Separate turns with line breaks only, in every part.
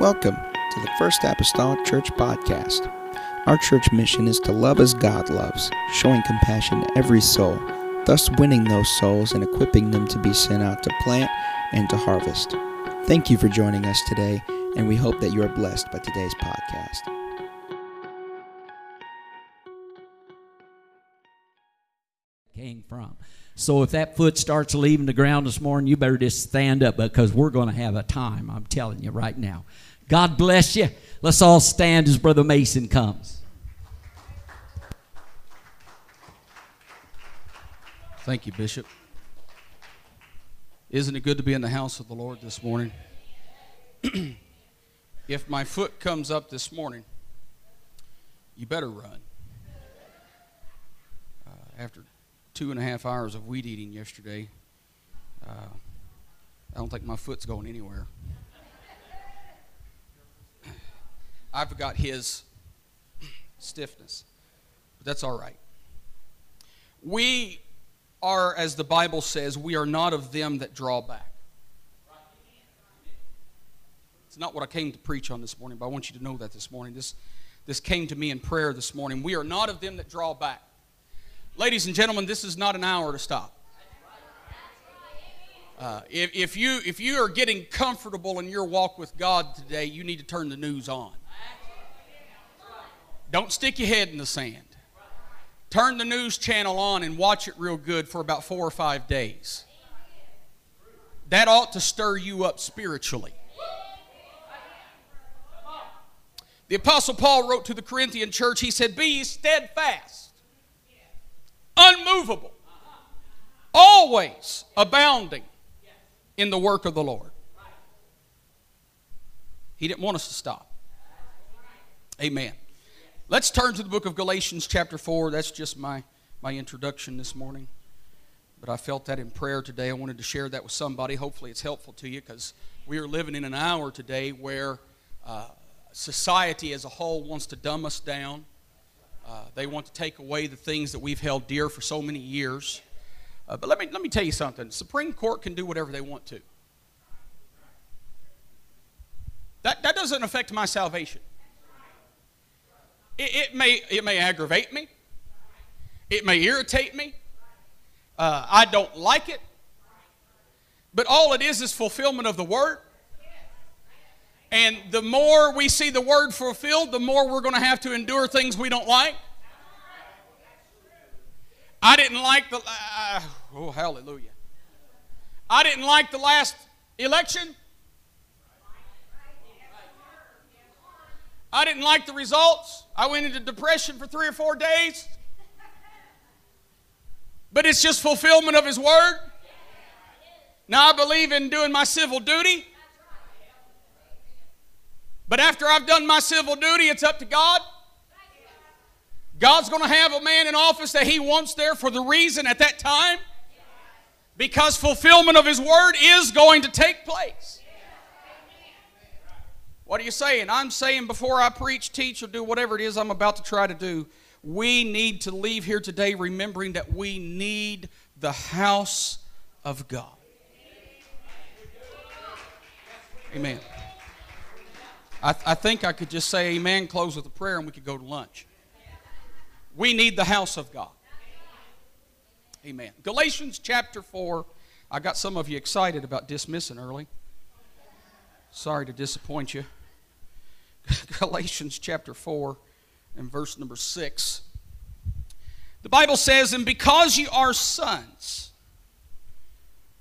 Welcome to the First Apostolic Church Podcast. Our church mission is to love as God loves, showing compassion to every soul, thus winning those souls and equipping them to be sent out to plant and to harvest. Thank you for joining us today, and we hope that you are blessed by today's podcast.
came from. So if that foot starts leaving the ground this morning, you better just stand up because we're going to have a time, I'm telling you right now. God bless you. Let's all stand as Brother Mason comes.
Thank you, Bishop. Isn't it good to be in the house of the Lord this morning? if my foot comes up this morning, you better run. Uh, after two and a half hours of weed eating yesterday, uh, I don't think my foot's going anywhere. I've got his stiffness, but that's all right. We are, as the Bible says, we are not of them that draw back. It's not what I came to preach on this morning, but I want you to know that this morning. This, this came to me in prayer this morning. We are not of them that draw back. Ladies and gentlemen, this is not an hour to stop. Uh, if, if, you, if you are getting comfortable in your walk with God today, you need to turn the news on. Don't stick your head in the sand. Turn the news channel on and watch it real good for about four or five days. That ought to stir you up spiritually. The Apostle Paul wrote to the Corinthian church, he said, Be steadfast, unmovable, always abounding in the work of the Lord. He didn't want us to stop. Amen. Let's turn to the book of Galatians, chapter 4. That's just my, my introduction this morning. But I felt that in prayer today. I wanted to share that with somebody. Hopefully, it's helpful to you because we are living in an hour today where uh, society as a whole wants to dumb us down. Uh, they want to take away the things that we've held dear for so many years. Uh, but let me, let me tell you something Supreme Court can do whatever they want to. That, that doesn't affect my salvation. It, it, may, it may aggravate me, it may irritate me. Uh, I don't like it. But all it is is fulfillment of the Word. And the more we see the Word fulfilled, the more we're going to have to endure things we don't like. I didn't like the. Uh, oh, hallelujah. I didn't like the last election. I didn't like the results. I went into depression for three or four days. But it's just fulfillment of His Word. Now I believe in doing my civil duty. But after I've done my civil duty, it's up to God. God's going to have a man in office that He wants there for the reason at that time. Because fulfillment of His Word is going to take place. What are you saying? I'm saying before I preach, teach, or do whatever it is I'm about to try to do, we need to leave here today remembering that we need the house of God. Amen. I, th- I think I could just say amen, close with a prayer, and we could go to lunch. We need the house of God. Amen. Galatians chapter 4. I got some of you excited about dismissing early. Sorry to disappoint you. Galatians chapter 4 and verse number 6. The Bible says, And because ye are sons,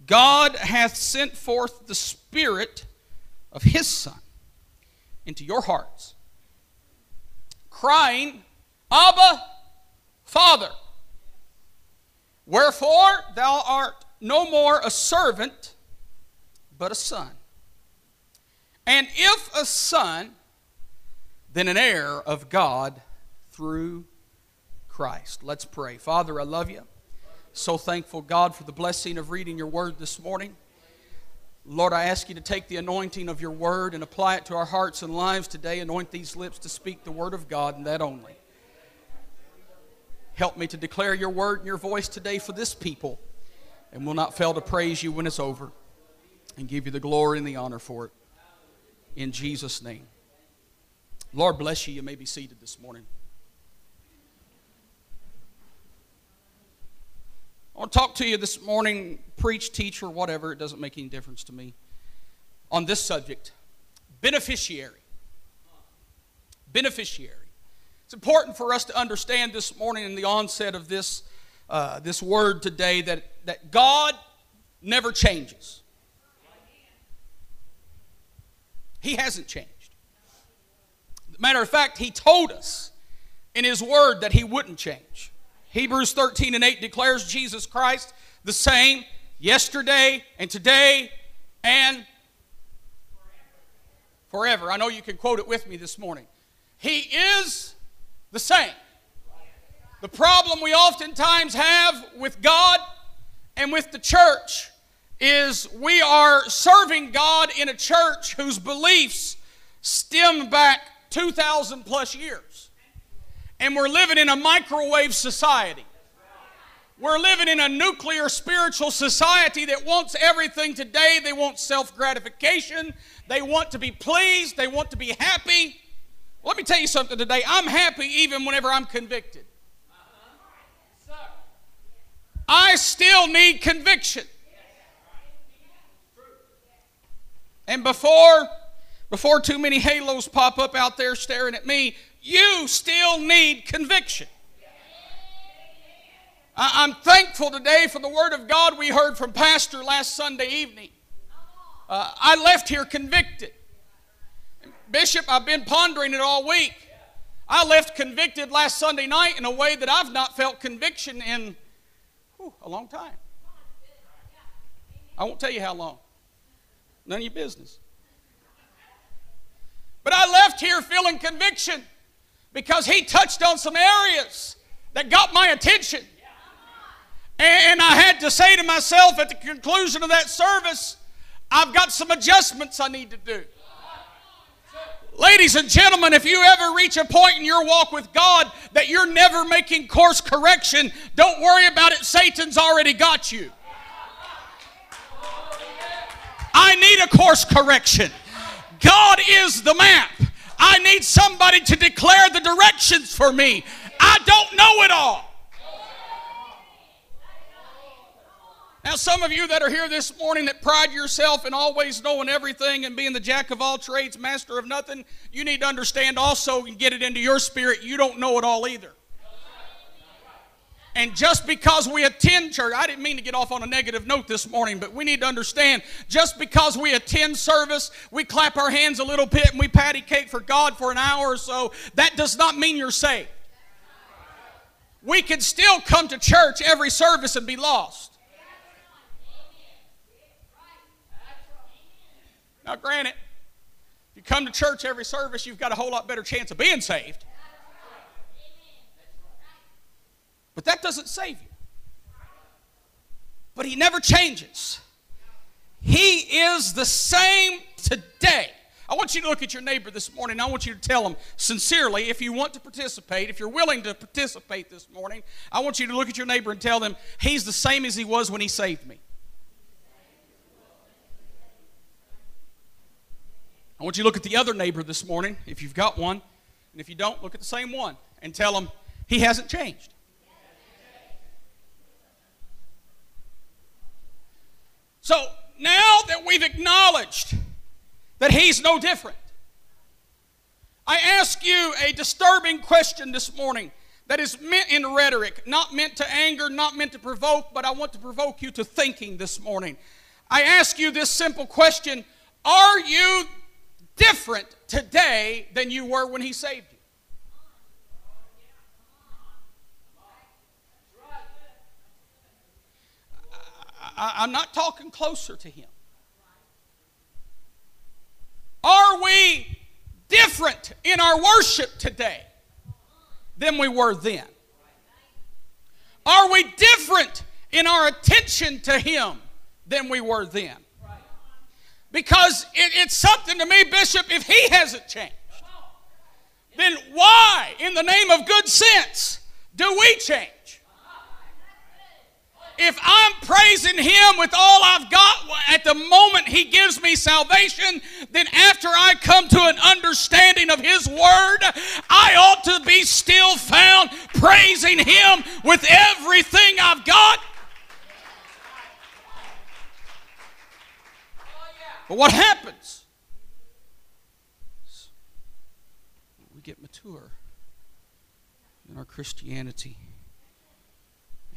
God hath sent forth the Spirit of His Son into your hearts, crying, Abba, Father. Wherefore thou art no more a servant, but a son. And if a son, then an heir of God through Christ. Let's pray. Father, I love you. So thankful, God, for the blessing of reading your word this morning. Lord, I ask you to take the anointing of your word and apply it to our hearts and lives today. Anoint these lips to speak the word of God and that only. Help me to declare your word and your voice today for this people, and will not fail to praise you when it's over and give you the glory and the honor for it. in Jesus' name. Lord bless you. You may be seated this morning. I want to talk to you this morning, preach, teach, or whatever, it doesn't make any difference to me, on this subject beneficiary. Beneficiary. It's important for us to understand this morning in the onset of this, uh, this word today that, that God never changes. He hasn't changed. Matter of fact, He told us in His Word that He wouldn't change. Hebrews 13 and 8 declares Jesus Christ the same yesterday and today and forever. I know you can quote it with me this morning. He is the same. The problem we oftentimes have with God and with the church is we are serving God in a church whose beliefs stem back 2,000 plus years. And we're living in a microwave society. We're living in a nuclear spiritual society that wants everything today. They want self gratification. They want to be pleased. They want to be happy. Let me tell you something today. I'm happy even whenever I'm convicted. I still need conviction. And before before too many halos pop up out there staring at me, you still need conviction. I'm thankful today for the Word of God we heard from Pastor last Sunday evening. Uh, I left here convicted. Bishop, I've been pondering it all week. I left convicted last Sunday night in a way that I've not felt conviction in whew, a long time. I won't tell you how long. None of your business. But I left here feeling conviction because he touched on some areas that got my attention. And I had to say to myself at the conclusion of that service, I've got some adjustments I need to do. Ladies and gentlemen, if you ever reach a point in your walk with God that you're never making course correction, don't worry about it. Satan's already got you. I need a course correction. God is the map. I need somebody to declare the directions for me. I don't know it all. Now, some of you that are here this morning that pride yourself in always knowing everything and being the jack of all trades, master of nothing, you need to understand also and get it into your spirit, you don't know it all either. And just because we attend church, I didn't mean to get off on a negative note this morning, but we need to understand just because we attend service, we clap our hands a little bit and we patty cake for God for an hour or so, that does not mean you're saved. We can still come to church every service and be lost. Now, granted, if you come to church every service, you've got a whole lot better chance of being saved. But that doesn't save you. But He never changes. He is the same today. I want you to look at your neighbor this morning. I want you to tell him sincerely, if you want to participate, if you're willing to participate this morning, I want you to look at your neighbor and tell them, He's the same as He was when He saved me. I want you to look at the other neighbor this morning, if you've got one. And if you don't, look at the same one and tell him, He hasn't changed. So now that we've acknowledged that he's no different, I ask you a disturbing question this morning that is meant in rhetoric, not meant to anger, not meant to provoke, but I want to provoke you to thinking this morning. I ask you this simple question Are you different today than you were when he saved you? I, am not talking closer to Him. Are we different in our worship today than we were then? Are we different in our attention to Him than we were then? Because it, it's something to me, Bishop, if He hasn't changed, then why, in the name of good sense, do we change? If I'm praising Him with all I've got at the moment He gives me salvation, then after I come to an understanding of His Word, I ought to be still found praising Him with everything I've got. But what happens? We get mature in our Christianity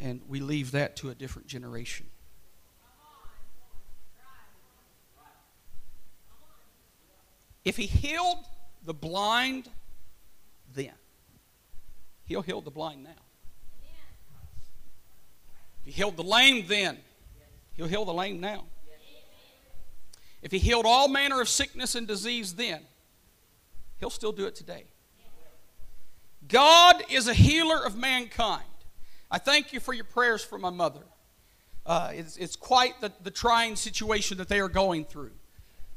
and we leave that to a different generation. If he healed the blind then, he'll heal the blind now. If he healed the lame then, he'll heal the lame now. If he healed all manner of sickness and disease then, he'll still do it today. God is a healer of mankind. I thank you for your prayers for my mother. Uh, it's, it's quite the, the trying situation that they are going through.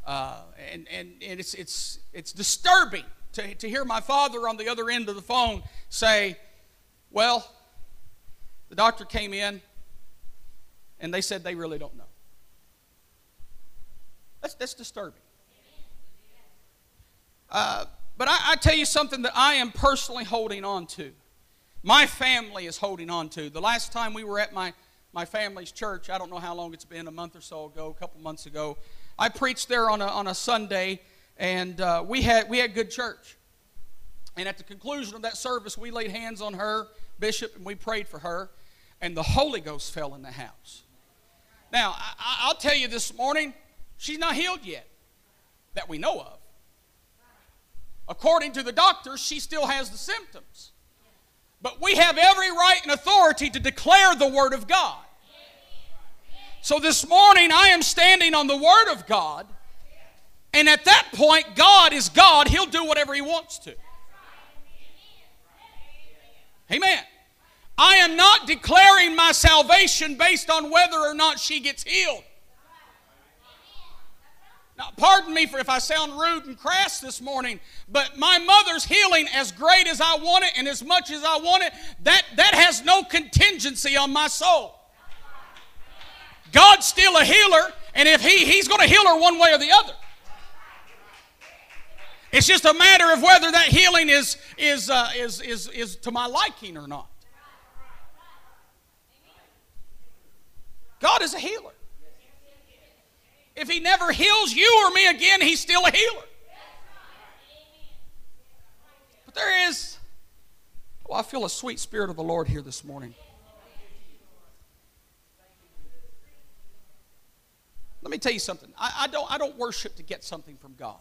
Uh, and and, and it's, it's, it's disturbing to, to hear my father on the other end of the phone say, Well, the doctor came in and they said they really don't know. That's, that's disturbing. Uh, but I, I tell you something that I am personally holding on to my family is holding on to. The last time we were at my, my family's church, I don't know how long it's been, a month or so ago, a couple months ago, I preached there on a, on a Sunday, and uh, we, had, we had good church. And at the conclusion of that service, we laid hands on her, Bishop, and we prayed for her, and the Holy Ghost fell in the house. Now, I, I'll tell you this morning, she's not healed yet, that we know of. According to the doctors, she still has the symptoms. But we have every right and authority to declare the Word of God. So this morning, I am standing on the Word of God. And at that point, God is God. He'll do whatever He wants to. Amen. I am not declaring my salvation based on whether or not she gets healed. Now, pardon me for if I sound rude and crass this morning, but my mother's healing, as great as I want it and as much as I want it, that, that has no contingency on my soul. God's still a healer, and if He He's going to heal her one way or the other. It's just a matter of whether that healing is, is, uh, is, is, is to my liking or not. God is a healer. If he never heals you or me again, he's still a healer. But there is, oh, I feel a sweet spirit of the Lord here this morning. Let me tell you something. I, I, don't, I don't worship to get something from God.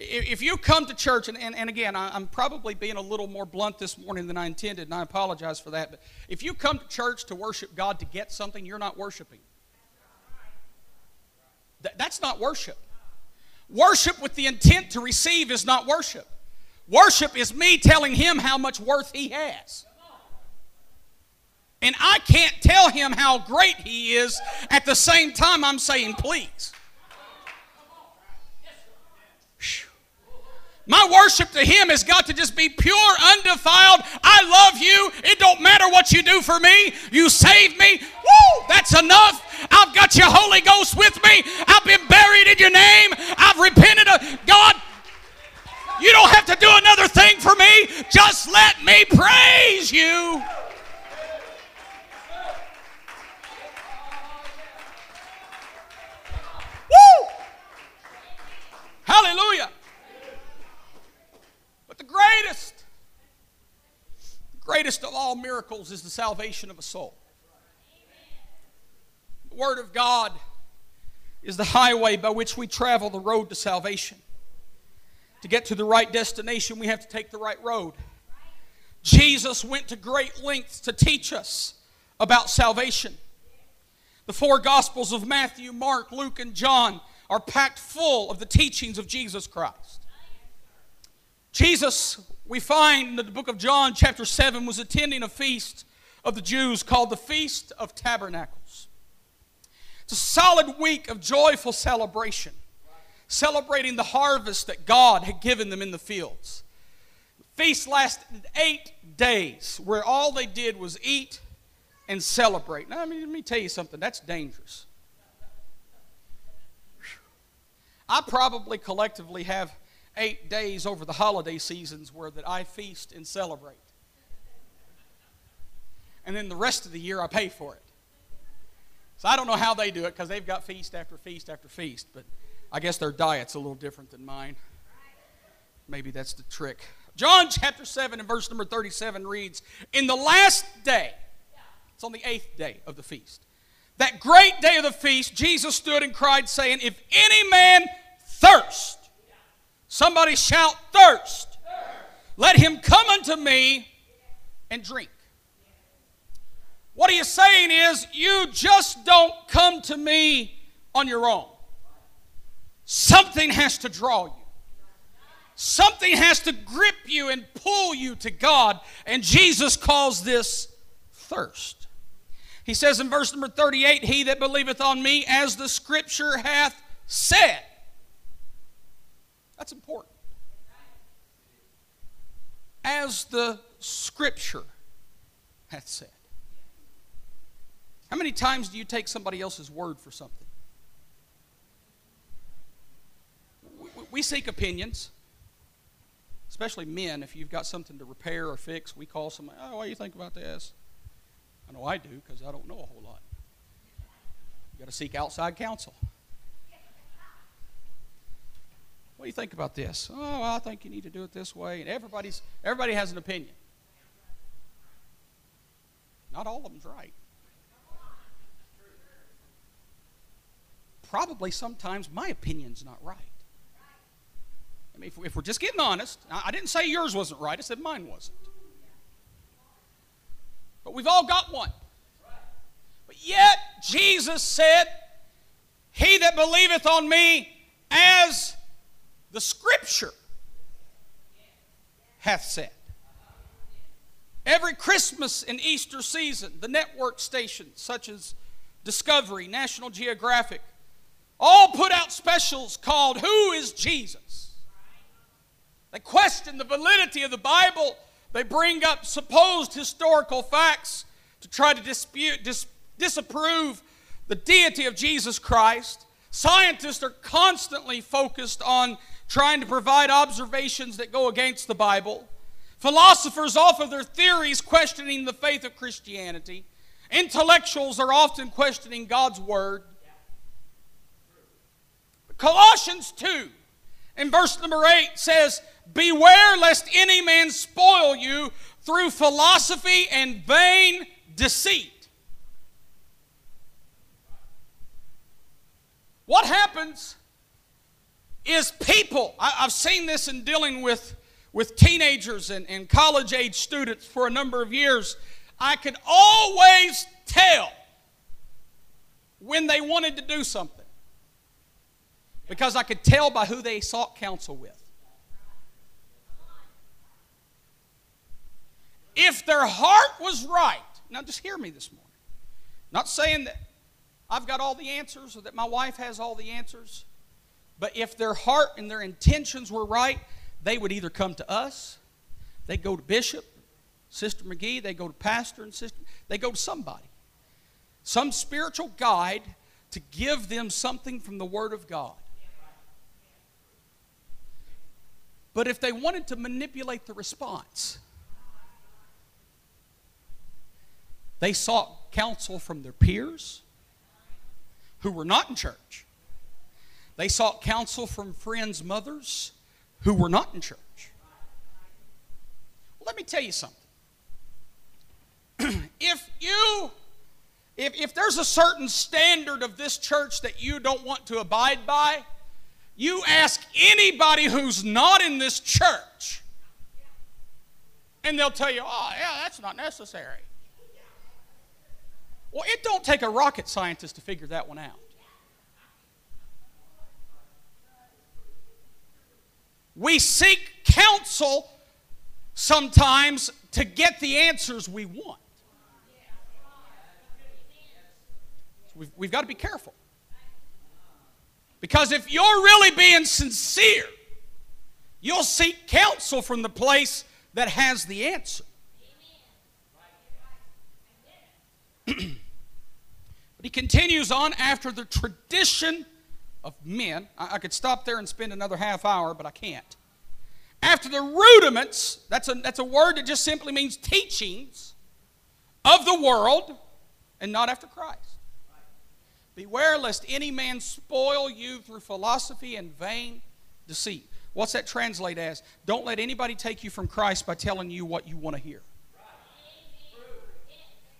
If you come to church, and, and, and again, I'm probably being a little more blunt this morning than I intended, and I apologize for that, but if you come to church to worship God to get something, you're not worshiping. Th- that's not worship. Worship with the intent to receive is not worship. Worship is me telling him how much worth he has. And I can't tell him how great he is at the same time I'm saying, please. My worship to him has got to just be pure, undefiled. I love you. It don't matter what you do for me. You saved me. Woo! That's enough. I've got your Holy Ghost with me. I've been buried in your name. I've repented of God. You don't have to do another thing for me. Just let me praise you. Woo! Hallelujah. Greatest, the greatest of all miracles is the salvation of a soul. The Word of God is the highway by which we travel the road to salvation. To get to the right destination, we have to take the right road. Jesus went to great lengths to teach us about salvation. The four Gospels of Matthew, Mark, Luke, and John are packed full of the teachings of Jesus Christ. Jesus, we find in the book of John, chapter 7, was attending a feast of the Jews called the Feast of Tabernacles. It's a solid week of joyful celebration, celebrating the harvest that God had given them in the fields. The feast lasted eight days, where all they did was eat and celebrate. Now, I mean, let me tell you something that's dangerous. I probably collectively have eight days over the holiday seasons where that I feast and celebrate. And then the rest of the year I pay for it. So I don't know how they do it because they've got feast after feast after feast, but I guess their diet's a little different than mine. Maybe that's the trick. John chapter 7 and verse number 37 reads In the last day, it's on the eighth day of the feast, that great day of the feast, Jesus stood and cried, saying, If any man thirst, somebody shout, thirst, let him come unto me and drink. What he is saying is, you just don't come to me on your own. Something has to draw you. Something has to grip you and pull you to God. And Jesus calls this thirst. He says in verse number 38 He that believeth on me, as the scripture hath said. That's important. As the scripture hath said. How many times do you take somebody else's word for something? We seek opinions especially men, if you've got something to repair or fix, we call somebody, oh, what do you think about this? I know I do because I don't know a whole lot. You've got to seek outside counsel. What do you think about this? Oh, I think you need to do it this way. And everybody's everybody has an opinion. Not all of them's right. Probably sometimes my opinion's not right. I mean, if, if we're just getting honest, I didn't say yours wasn't right, I said mine wasn't. But we've all got one. But yet, Jesus said, He that believeth on me, as the Scripture hath said. Every Christmas and Easter season, the network stations such as Discovery, National Geographic, all put out specials called Who is Jesus? They question the validity of the Bible. They bring up supposed historical facts to try to dispute, dis, disapprove the deity of Jesus Christ. Scientists are constantly focused on trying to provide observations that go against the Bible. Philosophers offer their theories questioning the faith of Christianity. Intellectuals are often questioning God's Word. Colossians 2 in verse number 8 says, Beware lest any man spoil you through philosophy and vain deceit. What happens is people, I, have seen this in dealing with, with teenagers and, and college age students for a number of years. I could always tell when they wanted to do something because I could tell by who they sought counsel with. If their heart was right, now just hear me this morning. Not saying that I've got all the answers or that my wife has all the answers, but if their heart and their intentions were right, they would either come to us, they go to Bishop, Sister McGee, they go to Pastor and Sister, they go to somebody. Some spiritual guide to give them something from the Word of God. But if they wanted to manipulate the response, They sought counsel from their peers who were not in church. They sought counsel from friends' mothers who were not in church. Let me tell you something. if you if, if there's a certain standard of this church that you don't want to abide by, you ask anybody who's not in this church, and they'll tell you, oh, yeah, that's not necessary. Well, it don't take a rocket scientist to figure that one out. We seek counsel sometimes to get the answers we want. We've, we've got to be careful. Because if you're really being sincere, you'll seek counsel from the place that has the answer. but he continues on after the tradition of men. I, I could stop there and spend another half hour, but I can't. After the rudiments, that's a, that's a word that just simply means teachings of the world and not after Christ. Beware lest any man spoil you through philosophy and vain deceit. What's that translate as? Don't let anybody take you from Christ by telling you what you want to hear.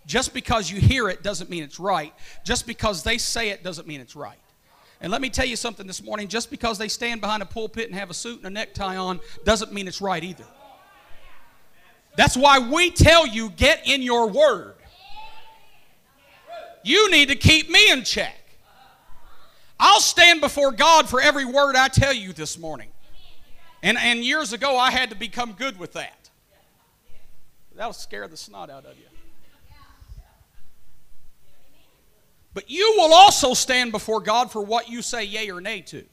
Just because you hear it doesn't mean it's right. Just because they say it doesn't mean it's right. And let me tell you something this morning just because they stand behind a pulpit and have a suit and a necktie on doesn't mean it's right either. That's why we tell you get in your word. You need to keep me in check. I'll stand before God for every word I tell you this morning. And, and years ago, I had to become good with that. That'll scare the snot out of you. But you will also stand before God for what you say yea or nay to.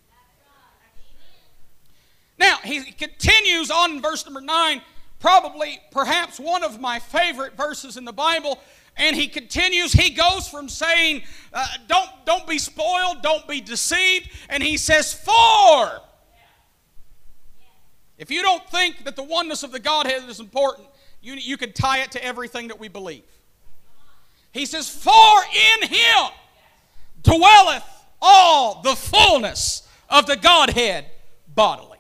Now, he continues on in verse number 9, probably perhaps one of my favorite verses in the Bible. And he continues, he goes from saying, uh, don't, don't be spoiled, don't be deceived, and he says, For. If you don't think that the oneness of the Godhead is important, you, you can tie it to everything that we believe. He says, For in him dwelleth all the fullness of the Godhead bodily.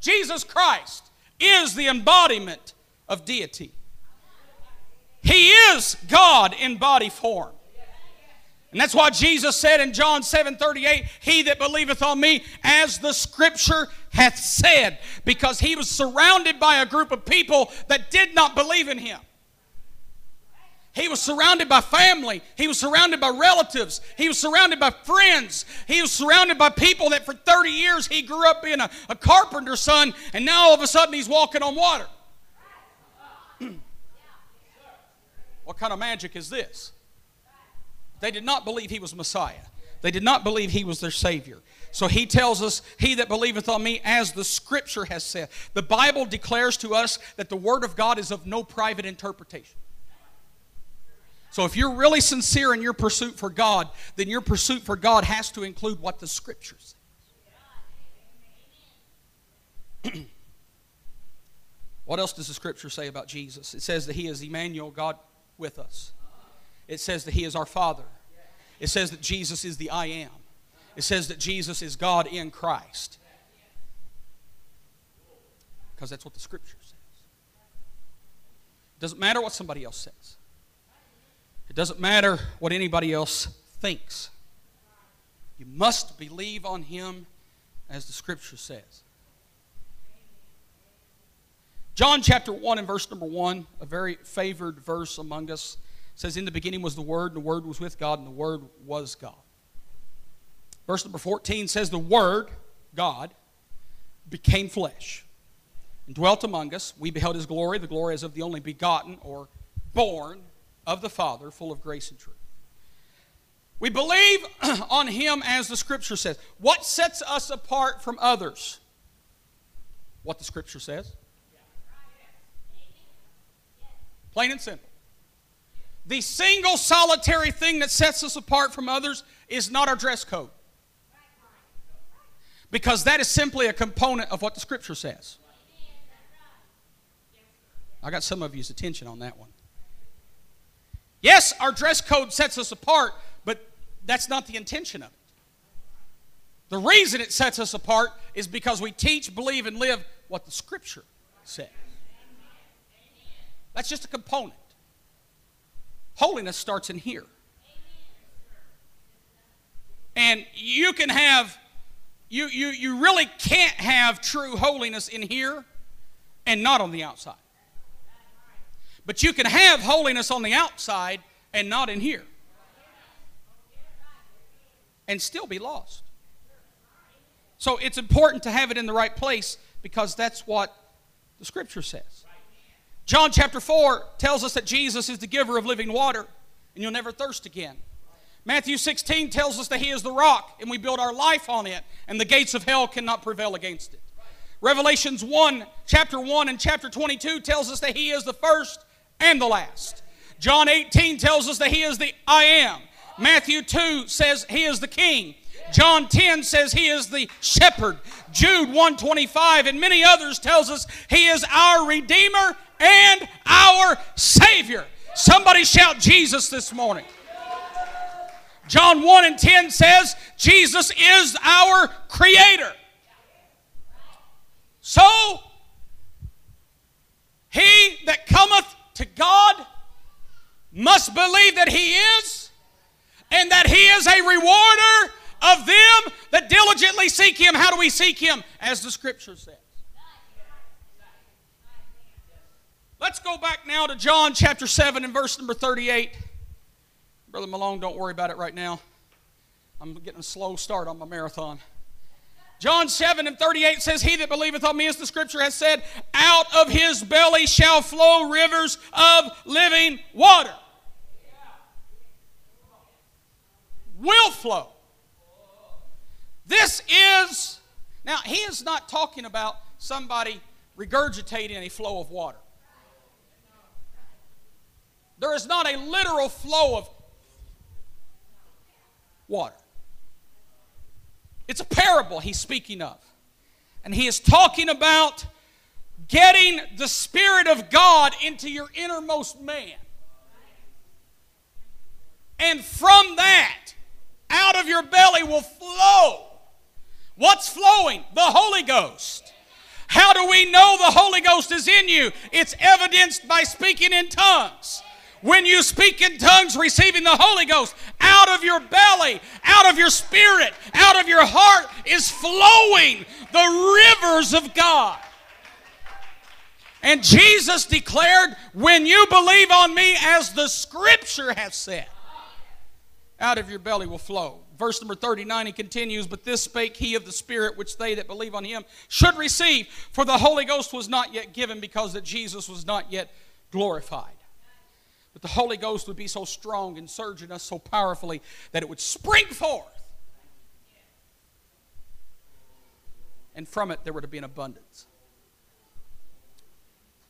Jesus Christ is the embodiment of deity. He is God in body form. And that's why Jesus said in John 7 38, He that believeth on me, as the scripture hath said, because he was surrounded by a group of people that did not believe in him. He was surrounded by family. He was surrounded by relatives. He was surrounded by friends. He was surrounded by people that for 30 years he grew up being a, a carpenter's son, and now all of a sudden he's walking on water. what kind of magic is this? They did not believe he was Messiah. They did not believe he was their Savior. So he tells us, He that believeth on me, as the Scripture has said. The Bible declares to us that the Word of God is of no private interpretation. So if you're really sincere in your pursuit for God, then your pursuit for God has to include what the Scripture says. what else does the Scripture say about Jesus? It says that He is Emmanuel, God with us. It says that He is our Father. It says that Jesus is the I am. It says that Jesus is God in Christ. Because that's what the Scripture says. Doesn't matter what somebody else says. It doesn't matter what anybody else thinks. You must believe on him as the scripture says. John chapter 1 and verse number 1, a very favored verse among us, says, In the beginning was the Word, and the Word was with God, and the Word was God. Verse number 14 says, The Word, God, became flesh and dwelt among us. We beheld his glory, the glory as of the only begotten or born of the Father, full of grace and truth. We believe on him as the scripture says. What sets us apart from others? What the scripture says. Plain and simple. The single solitary thing that sets us apart from others is not our dress code. Because that is simply a component of what the scripture says. I got some of you's attention on that one. Yes, our dress code sets us apart, but that's not the intention of it. The reason it sets us apart is because we teach, believe, and live what the Scripture says. That's just a component. Holiness starts in here. And you can have, you, you, you really can't have true holiness in here and not on the outside. But you can have holiness on the outside and not in here. And still be lost. So it's important to have it in the right place because that's what the scripture says. John chapter 4 tells us that Jesus is the giver of living water and you'll never thirst again. Matthew 16 tells us that He is the rock and we build our life on it and the gates of hell cannot prevail against it. Revelations 1, chapter 1 and chapter 22 tells us that He is the first and the last. John 18 tells us that He is the I am. Matthew 2 says He is the King. John 10 says he is the shepherd. Jude 125 and many others tells us he is our redeemer and our savior. Somebody shout Jesus this morning. John 1 and 10 says Jesus is our creator. So, he that cometh to God must believe that he is and that he is a rewarder of them that diligently seek him. How do we seek him? As the scripture says. Let's go back now to John chapter 7 and verse number 38. Brother Malone, don't worry about it right now. I'm getting a slow start on my marathon. John 7 and 38 says, He that believeth on me, as the scripture has said, out of his belly shall flow rivers of living water. Will flow. This is, now, he is not talking about somebody regurgitating a flow of water. There is not a literal flow of water. It's a parable he's speaking of. And he is talking about getting the Spirit of God into your innermost man. And from that, out of your belly will flow. What's flowing? The Holy Ghost. How do we know the Holy Ghost is in you? It's evidenced by speaking in tongues. When you speak in tongues, receiving the Holy Ghost, out of your belly, out of your spirit, out of your heart is flowing the rivers of God. And Jesus declared, When you believe on me, as the scripture has said, out of your belly will flow. Verse number 39, he continues, But this spake he of the Spirit, which they that believe on him should receive, for the Holy Ghost was not yet given, because that Jesus was not yet glorified. But the Holy Ghost would be so strong and surge in us so powerfully that it would spring forth. And from it, there were to be an abundance.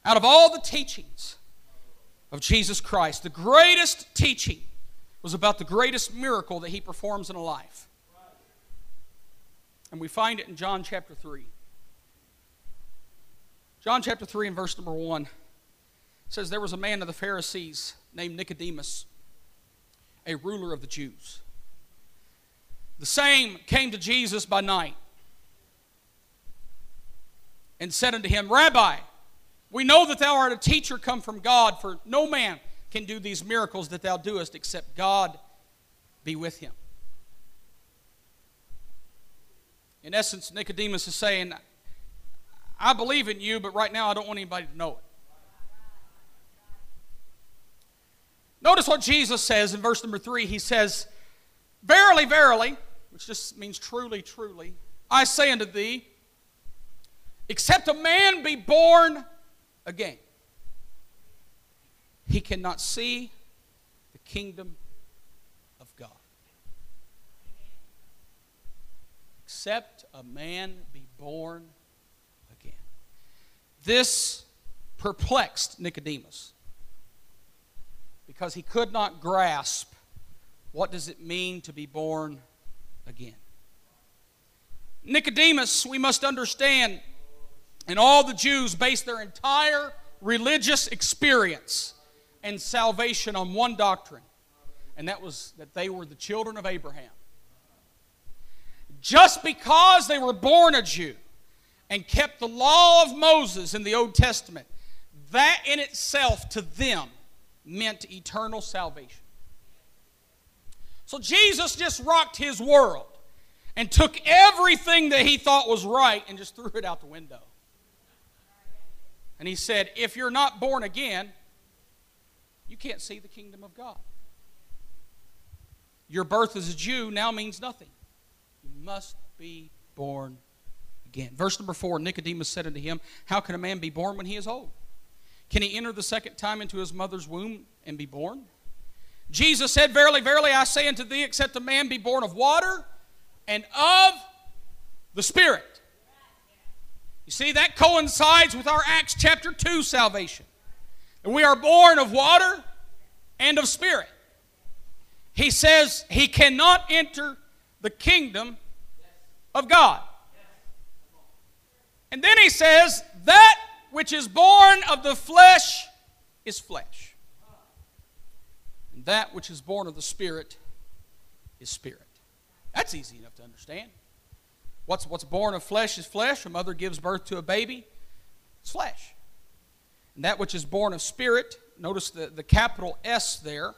Out of all the teachings of Jesus Christ, the greatest teaching was about the greatest miracle that he performs in a life. And we find it in John chapter 3. John chapter 3 and verse number 1 says there was a man of the Pharisees named Nicodemus, a ruler of the Jews. The same came to Jesus by night and said unto him, Rabbi, we know that thou art a teacher come from God, for no man can do these miracles that thou doest except God be with him. In essence, Nicodemus is saying, I believe in you, but right now I don't want anybody to know it. Notice what Jesus says in verse number three. He says, Verily, verily, which just means truly, truly, I say unto thee, except a man be born again, he cannot see the kingdom of God. Except a man be born again. This perplexed Nicodemus because he could not grasp what does it mean to be born again. Nicodemus, we must understand, and all the Jews based their entire religious experience and salvation on one doctrine, and that was that they were the children of Abraham. Just because they were born a Jew and kept the law of Moses in the Old Testament, that in itself to them meant eternal salvation. So Jesus just rocked his world and took everything that he thought was right and just threw it out the window. And he said, If you're not born again, you can't see the kingdom of God. Your birth as a Jew now means nothing. You must be born again. Verse number four Nicodemus said unto him, How can a man be born when he is old? Can he enter the second time into his mother's womb and be born? Jesus said, Verily, verily, I say unto thee, except a man be born of water and of the Spirit. You see, that coincides with our Acts chapter 2 salvation. And we are born of water and of Spirit. He says he cannot enter the kingdom of God. And then he says, That which is born of the flesh is flesh, and that which is born of the Spirit is spirit. That's easy enough to understand. What's, what's born of flesh is flesh. A mother gives birth to a baby, it's flesh. And that which is born of spirit, notice the, the capital S there,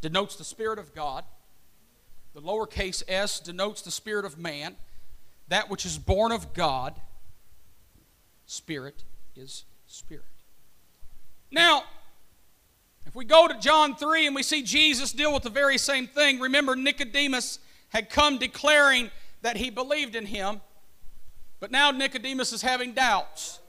denotes the Spirit of God. The lowercase s denotes the spirit of man. That which is born of God, spirit is spirit. Now, if we go to John 3 and we see Jesus deal with the very same thing, remember Nicodemus had come declaring that he believed in him, but now Nicodemus is having doubts.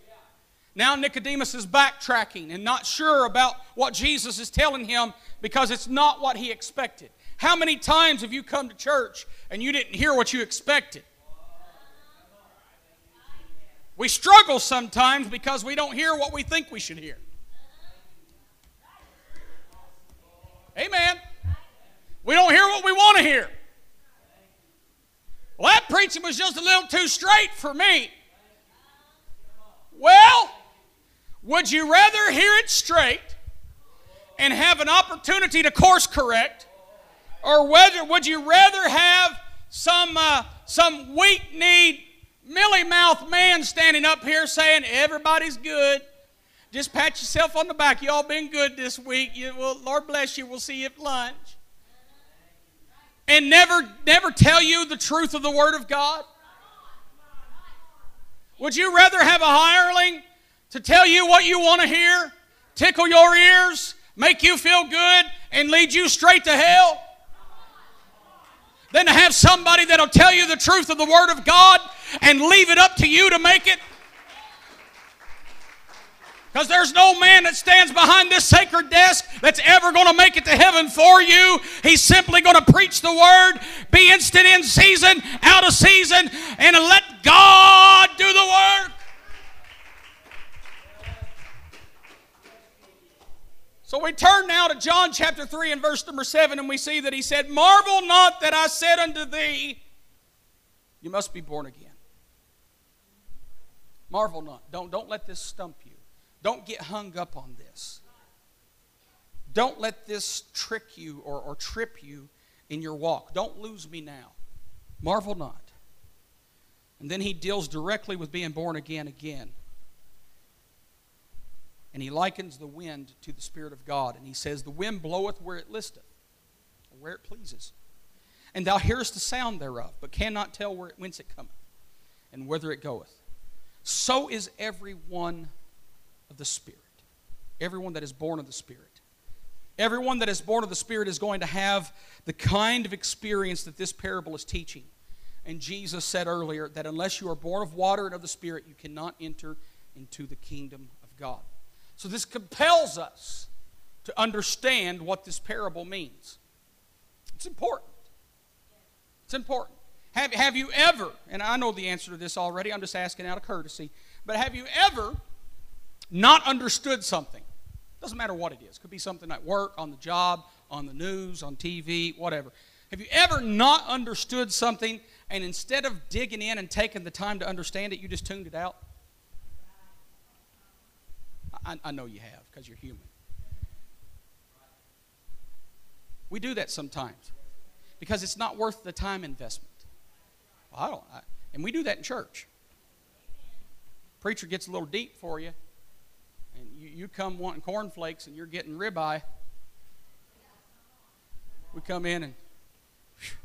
Now Nicodemus is backtracking and not sure about what Jesus is telling him because it's not what he expected. How many times have you come to church and you didn't hear what you expected? We struggle sometimes because we don't hear what we think we should hear. Amen. We don't hear what we want to hear. Well, that preaching was just a little too straight for me. Well, would you rather hear it straight and have an opportunity to course correct, or whether would you rather have some uh, some weak kneed, milly mouth man standing up here saying everybody's good? Just pat yourself on the back. Y'all been good this week. You, well, Lord bless you. We'll see you at lunch. And never, never tell you the truth of the Word of God? Would you rather have a hireling to tell you what you want to hear, tickle your ears, make you feel good, and lead you straight to hell? Than to have somebody that'll tell you the truth of the Word of God and leave it up to you to make it? Because there's no man that stands behind this sacred desk that's ever going to make it to heaven for you. He's simply going to preach the word, be instant in season, out of season, and let God do the work. So we turn now to John chapter 3 and verse number 7, and we see that he said, Marvel not that I said unto thee, You must be born again. Marvel not. Don't, don't let this stump you. Don't get hung up on this. Don't let this trick you or, or trip you in your walk. Don't lose me now. Marvel not. And then he deals directly with being born again again. And he likens the wind to the Spirit of God. And he says, The wind bloweth where it listeth, or where it pleases. And thou hearest the sound thereof, but cannot tell where, whence it cometh, and whither it goeth. So is every one of the Spirit. Everyone that is born of the Spirit. Everyone that is born of the Spirit is going to have the kind of experience that this parable is teaching. And Jesus said earlier that unless you are born of water and of the Spirit, you cannot enter into the kingdom of God. So this compels us to understand what this parable means. It's important. It's important. Have, have you ever, and I know the answer to this already, I'm just asking out of courtesy, but have you ever not understood something. Doesn't matter what it is. Could be something at work, on the job, on the news, on TV, whatever. Have you ever not understood something and instead of digging in and taking the time to understand it, you just tuned it out? I, I know you have because you're human. We do that sometimes because it's not worth the time investment. I don't, I, and we do that in church. Preacher gets a little deep for you, you, you come wanting cornflakes and you're getting ribeye. We come in and whew,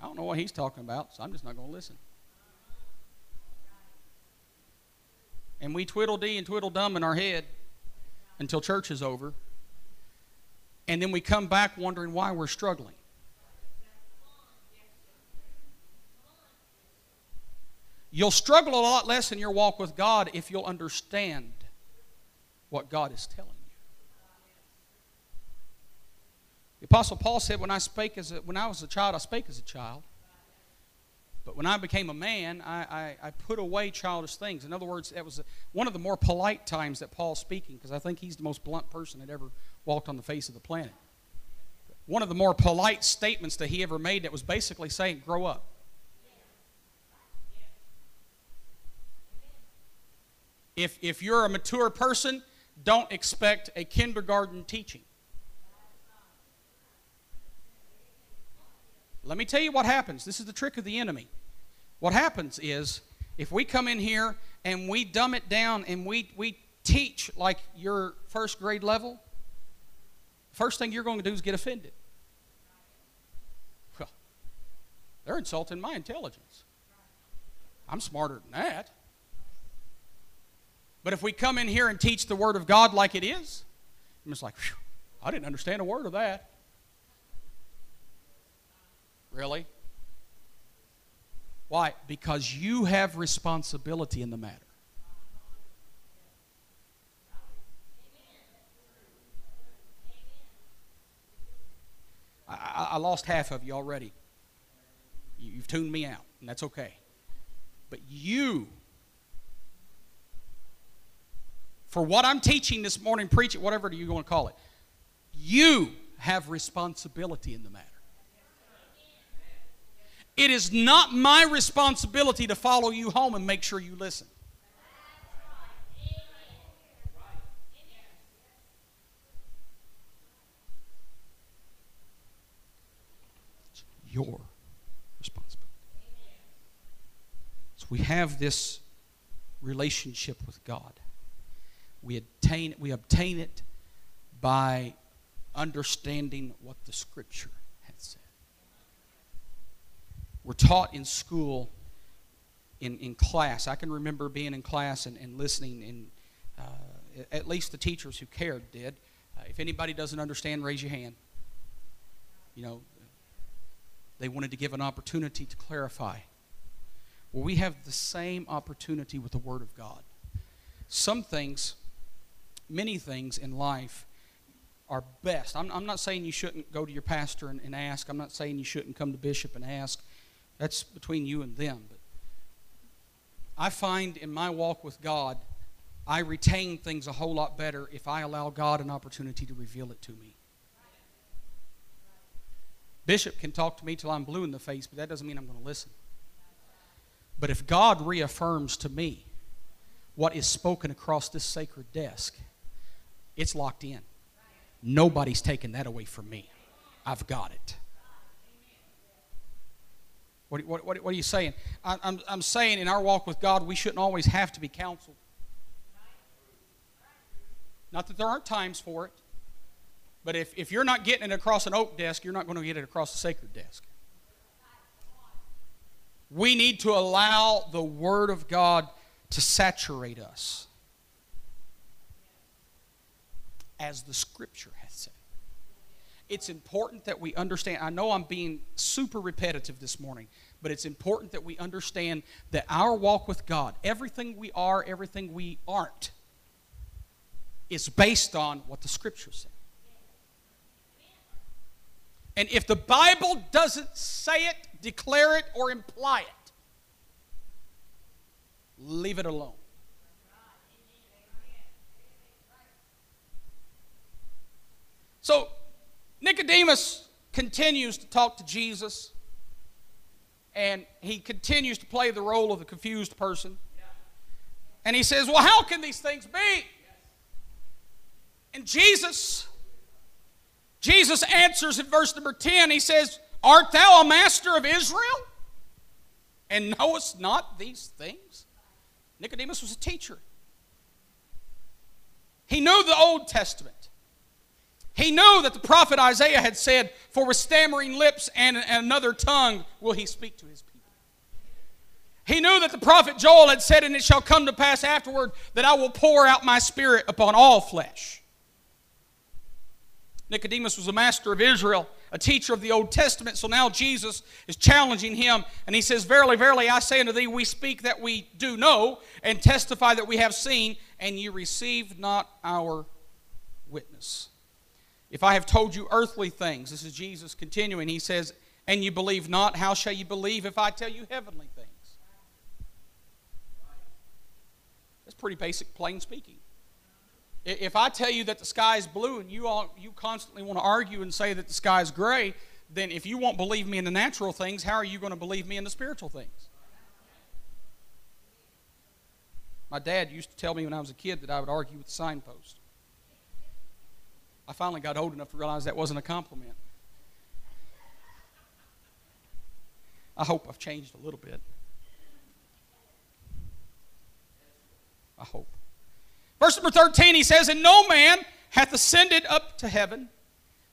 I don't know what he's talking about, so I'm just not going to listen. And we twiddle dee and twiddle dum in our head until church is over. And then we come back wondering why we're struggling. You'll struggle a lot less in your walk with God if you'll understand what God is telling you. The Apostle Paul said, when I spake as a, when I was a child, I spake as a child. But when I became a man, I, I, I put away childish things. In other words, that was one of the more polite times that Paul's speaking, because I think he's the most blunt person that ever walked on the face of the planet. one of the more polite statements that he ever made that was basically saying, Grow up. If, if you're a mature person, don't expect a kindergarten teaching. Let me tell you what happens. This is the trick of the enemy. What happens is if we come in here and we dumb it down and we, we teach like your first grade level, first thing you're going to do is get offended. Well, they're insulting my intelligence. I'm smarter than that. But if we come in here and teach the Word of God like it is, I'm just like, I didn't understand a word of that. Really? Why? Because you have responsibility in the matter. I, I, lost half of you already. You've tuned me out, and that's okay. But you for what I'm teaching this morning, preach it, whatever you want to call it, you have responsibility in the matter. It is not my responsibility to follow you home and make sure you listen. It's your responsibility. So we have this relationship with God. We obtain, we obtain it by understanding what the Scripture has said. We're taught in school, in, in class. I can remember being in class and, and listening, and uh, at least the teachers who cared did. Uh, if anybody doesn't understand, raise your hand. You know, they wanted to give an opportunity to clarify. Well, we have the same opportunity with the Word of God. Some things many things in life are best. I'm, I'm not saying you shouldn't go to your pastor and, and ask. I'm not saying you shouldn't come to bishop and ask. That's between you and them. But I find in my walk with God, I retain things a whole lot better if I allow God an opportunity to reveal it to me. Bishop can talk to me till I'm blue in the face, but that doesn't mean I'm going to listen. But if God reaffirms to me what is spoken across this sacred desk, it's locked in. Nobody's taking that away from me. I've got it. What, what, what, what are you saying? I, I'm, I'm saying in our walk with God, we shouldn't always have to be counseled. Not that there aren't times for it, but if, if you're not getting it across an oak desk, you're not going to get it across a sacred desk. We need to allow the Word of God to saturate us. As the scripture has said. It's important that we understand. I know I'm being super repetitive this morning, but it's important that we understand that our walk with God, everything we are, everything we aren't, is based on what the scripture says. And if the Bible doesn't say it, declare it, or imply it, leave it alone. So Nicodemus continues to talk to Jesus, and he continues to play the role of the confused person. And he says, Well, how can these things be? And Jesus, Jesus answers in verse number 10, he says, Art thou a master of Israel? And knowest not these things? Nicodemus was a teacher. He knew the Old Testament. He knew that the prophet Isaiah had said, For with stammering lips and another tongue will he speak to his people. He knew that the prophet Joel had said, And it shall come to pass afterward that I will pour out my spirit upon all flesh. Nicodemus was a master of Israel, a teacher of the Old Testament, so now Jesus is challenging him, and he says, Verily, verily, I say unto thee, we speak that we do know, and testify that we have seen, and you receive not our witness. If I have told you earthly things, this is Jesus continuing, he says, and you believe not, how shall you believe if I tell you heavenly things? That's pretty basic, plain speaking. If I tell you that the sky is blue and you all you constantly want to argue and say that the sky is gray, then if you won't believe me in the natural things, how are you going to believe me in the spiritual things? My dad used to tell me when I was a kid that I would argue with the signpost. I finally got old enough to realize that wasn't a compliment. I hope I've changed a little bit. I hope. Verse number 13, he says, And no man hath ascended up to heaven,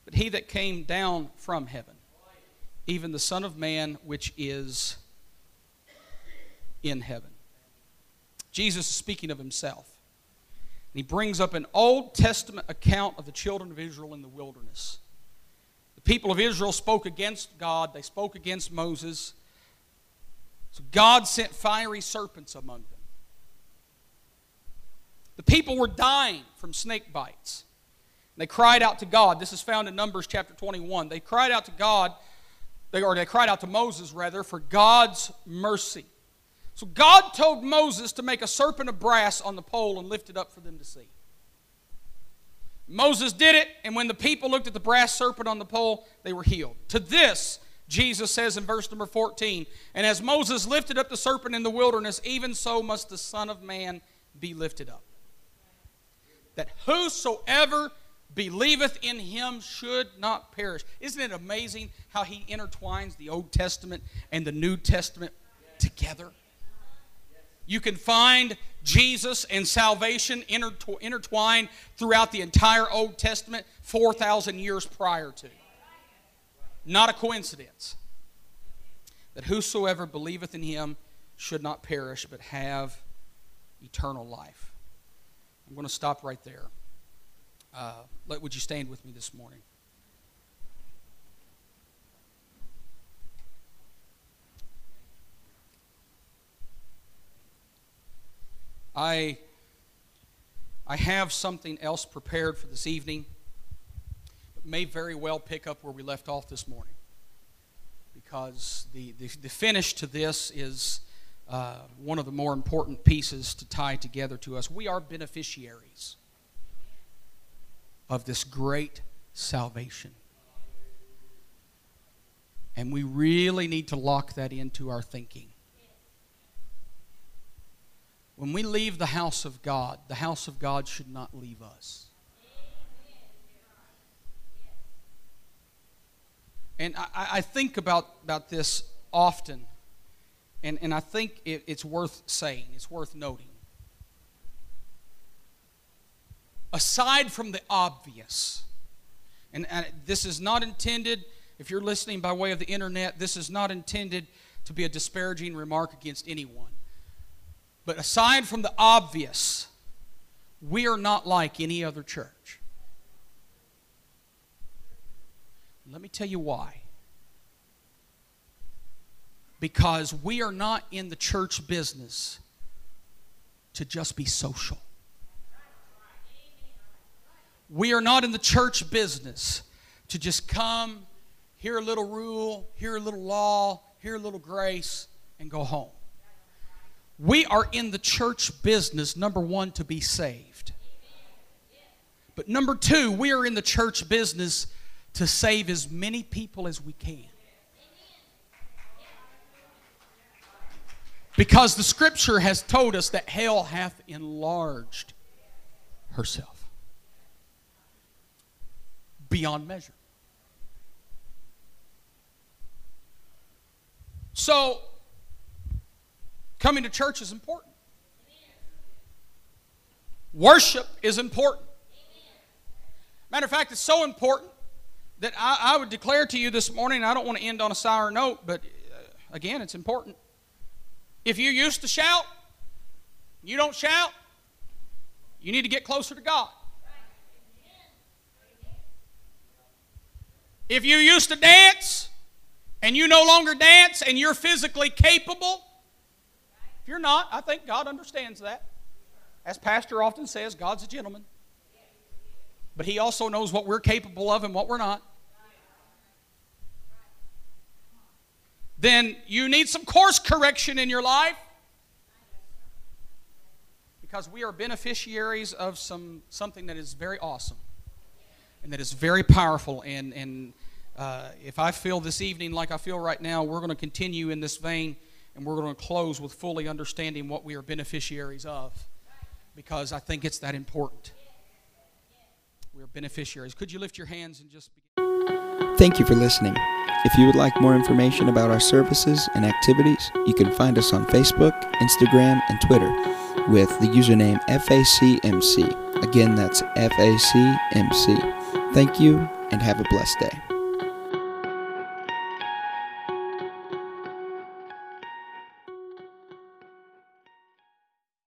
but he that came down from heaven, even the Son of Man which is in heaven. Jesus is speaking of himself. And he brings up an Old Testament account of the children of Israel in the wilderness. The people of Israel spoke against God, they spoke against Moses. So God sent fiery serpents among them. The people were dying from snake bites. They cried out to God. This is found in Numbers chapter 21. They cried out to God, or they cried out to Moses, rather, for God's mercy. So God told Moses to make a serpent of brass on the pole and lift it up for them to see. Moses did it, and when the people looked at the brass serpent on the pole, they were healed. To this, Jesus says in verse number 14, And as Moses lifted up the serpent in the wilderness, even so must the Son of Man be lifted up. That whosoever believeth in him should not perish. Isn't it amazing how he intertwines the Old Testament and the New Testament together? You can find Jesus and salvation intertwined throughout the entire Old Testament 4,000 years prior to. Not a coincidence. That whosoever believeth in him should not perish, but have eternal life. I'm going to stop right there. Uh, let, would you stand with me this morning? I, I have something else prepared for this evening, but may very well pick up where we left off this morning. Because the, the, the finish to this is uh, one of the more important pieces to tie together to us. We are beneficiaries of this great salvation. And we really need to lock that into our thinking. When we leave the house of God, the house of God should not leave us. And I, I think about, about this often, and, and I think it, it's worth saying, it's worth noting. Aside from the obvious, and, and this is not intended, if you're listening by way of the internet, this is not intended to be a disparaging remark against anyone. But aside from the obvious, we are not like any other church. Let me tell you why. Because we are not in the church business to just be social. We are not in the church business to just come, hear a little rule, hear a little law, hear a little grace, and go home. We are in the church business, number one, to be saved. But number two, we are in the church business to save as many people as we can. Because the scripture has told us that hell hath enlarged herself beyond measure. So, Coming to church is important. Worship is important. Matter of fact, it's so important that I, I, would declare to you this morning, I don't want to end on a sour note, but uh, again, it's important. If you used to shout, you don't shout, you need to get closer to God. If you used to dance and you no longer dance and you're physically capable, you're not, I think God understands that. As Pastor often says, God's a gentleman. But He also knows what we're capable of and what we're not. Then you need some course correction in your life. because we are beneficiaries of some something that is very awesome and that is very powerful. And and uh, if I feel this evening like I feel right now, we're going to continue in this vein, and we're going to close with fully understanding what we are beneficiaries of, because I think it's that important. We are beneficiaries. Could you lift your hands and just? Begin?
Thank you for listening. If you would like more information about our services and activities, you can find us on Facebook, Instagram, and Twitter with the username FACMC. Again, that's FACMC. Thank you and have a blessed day.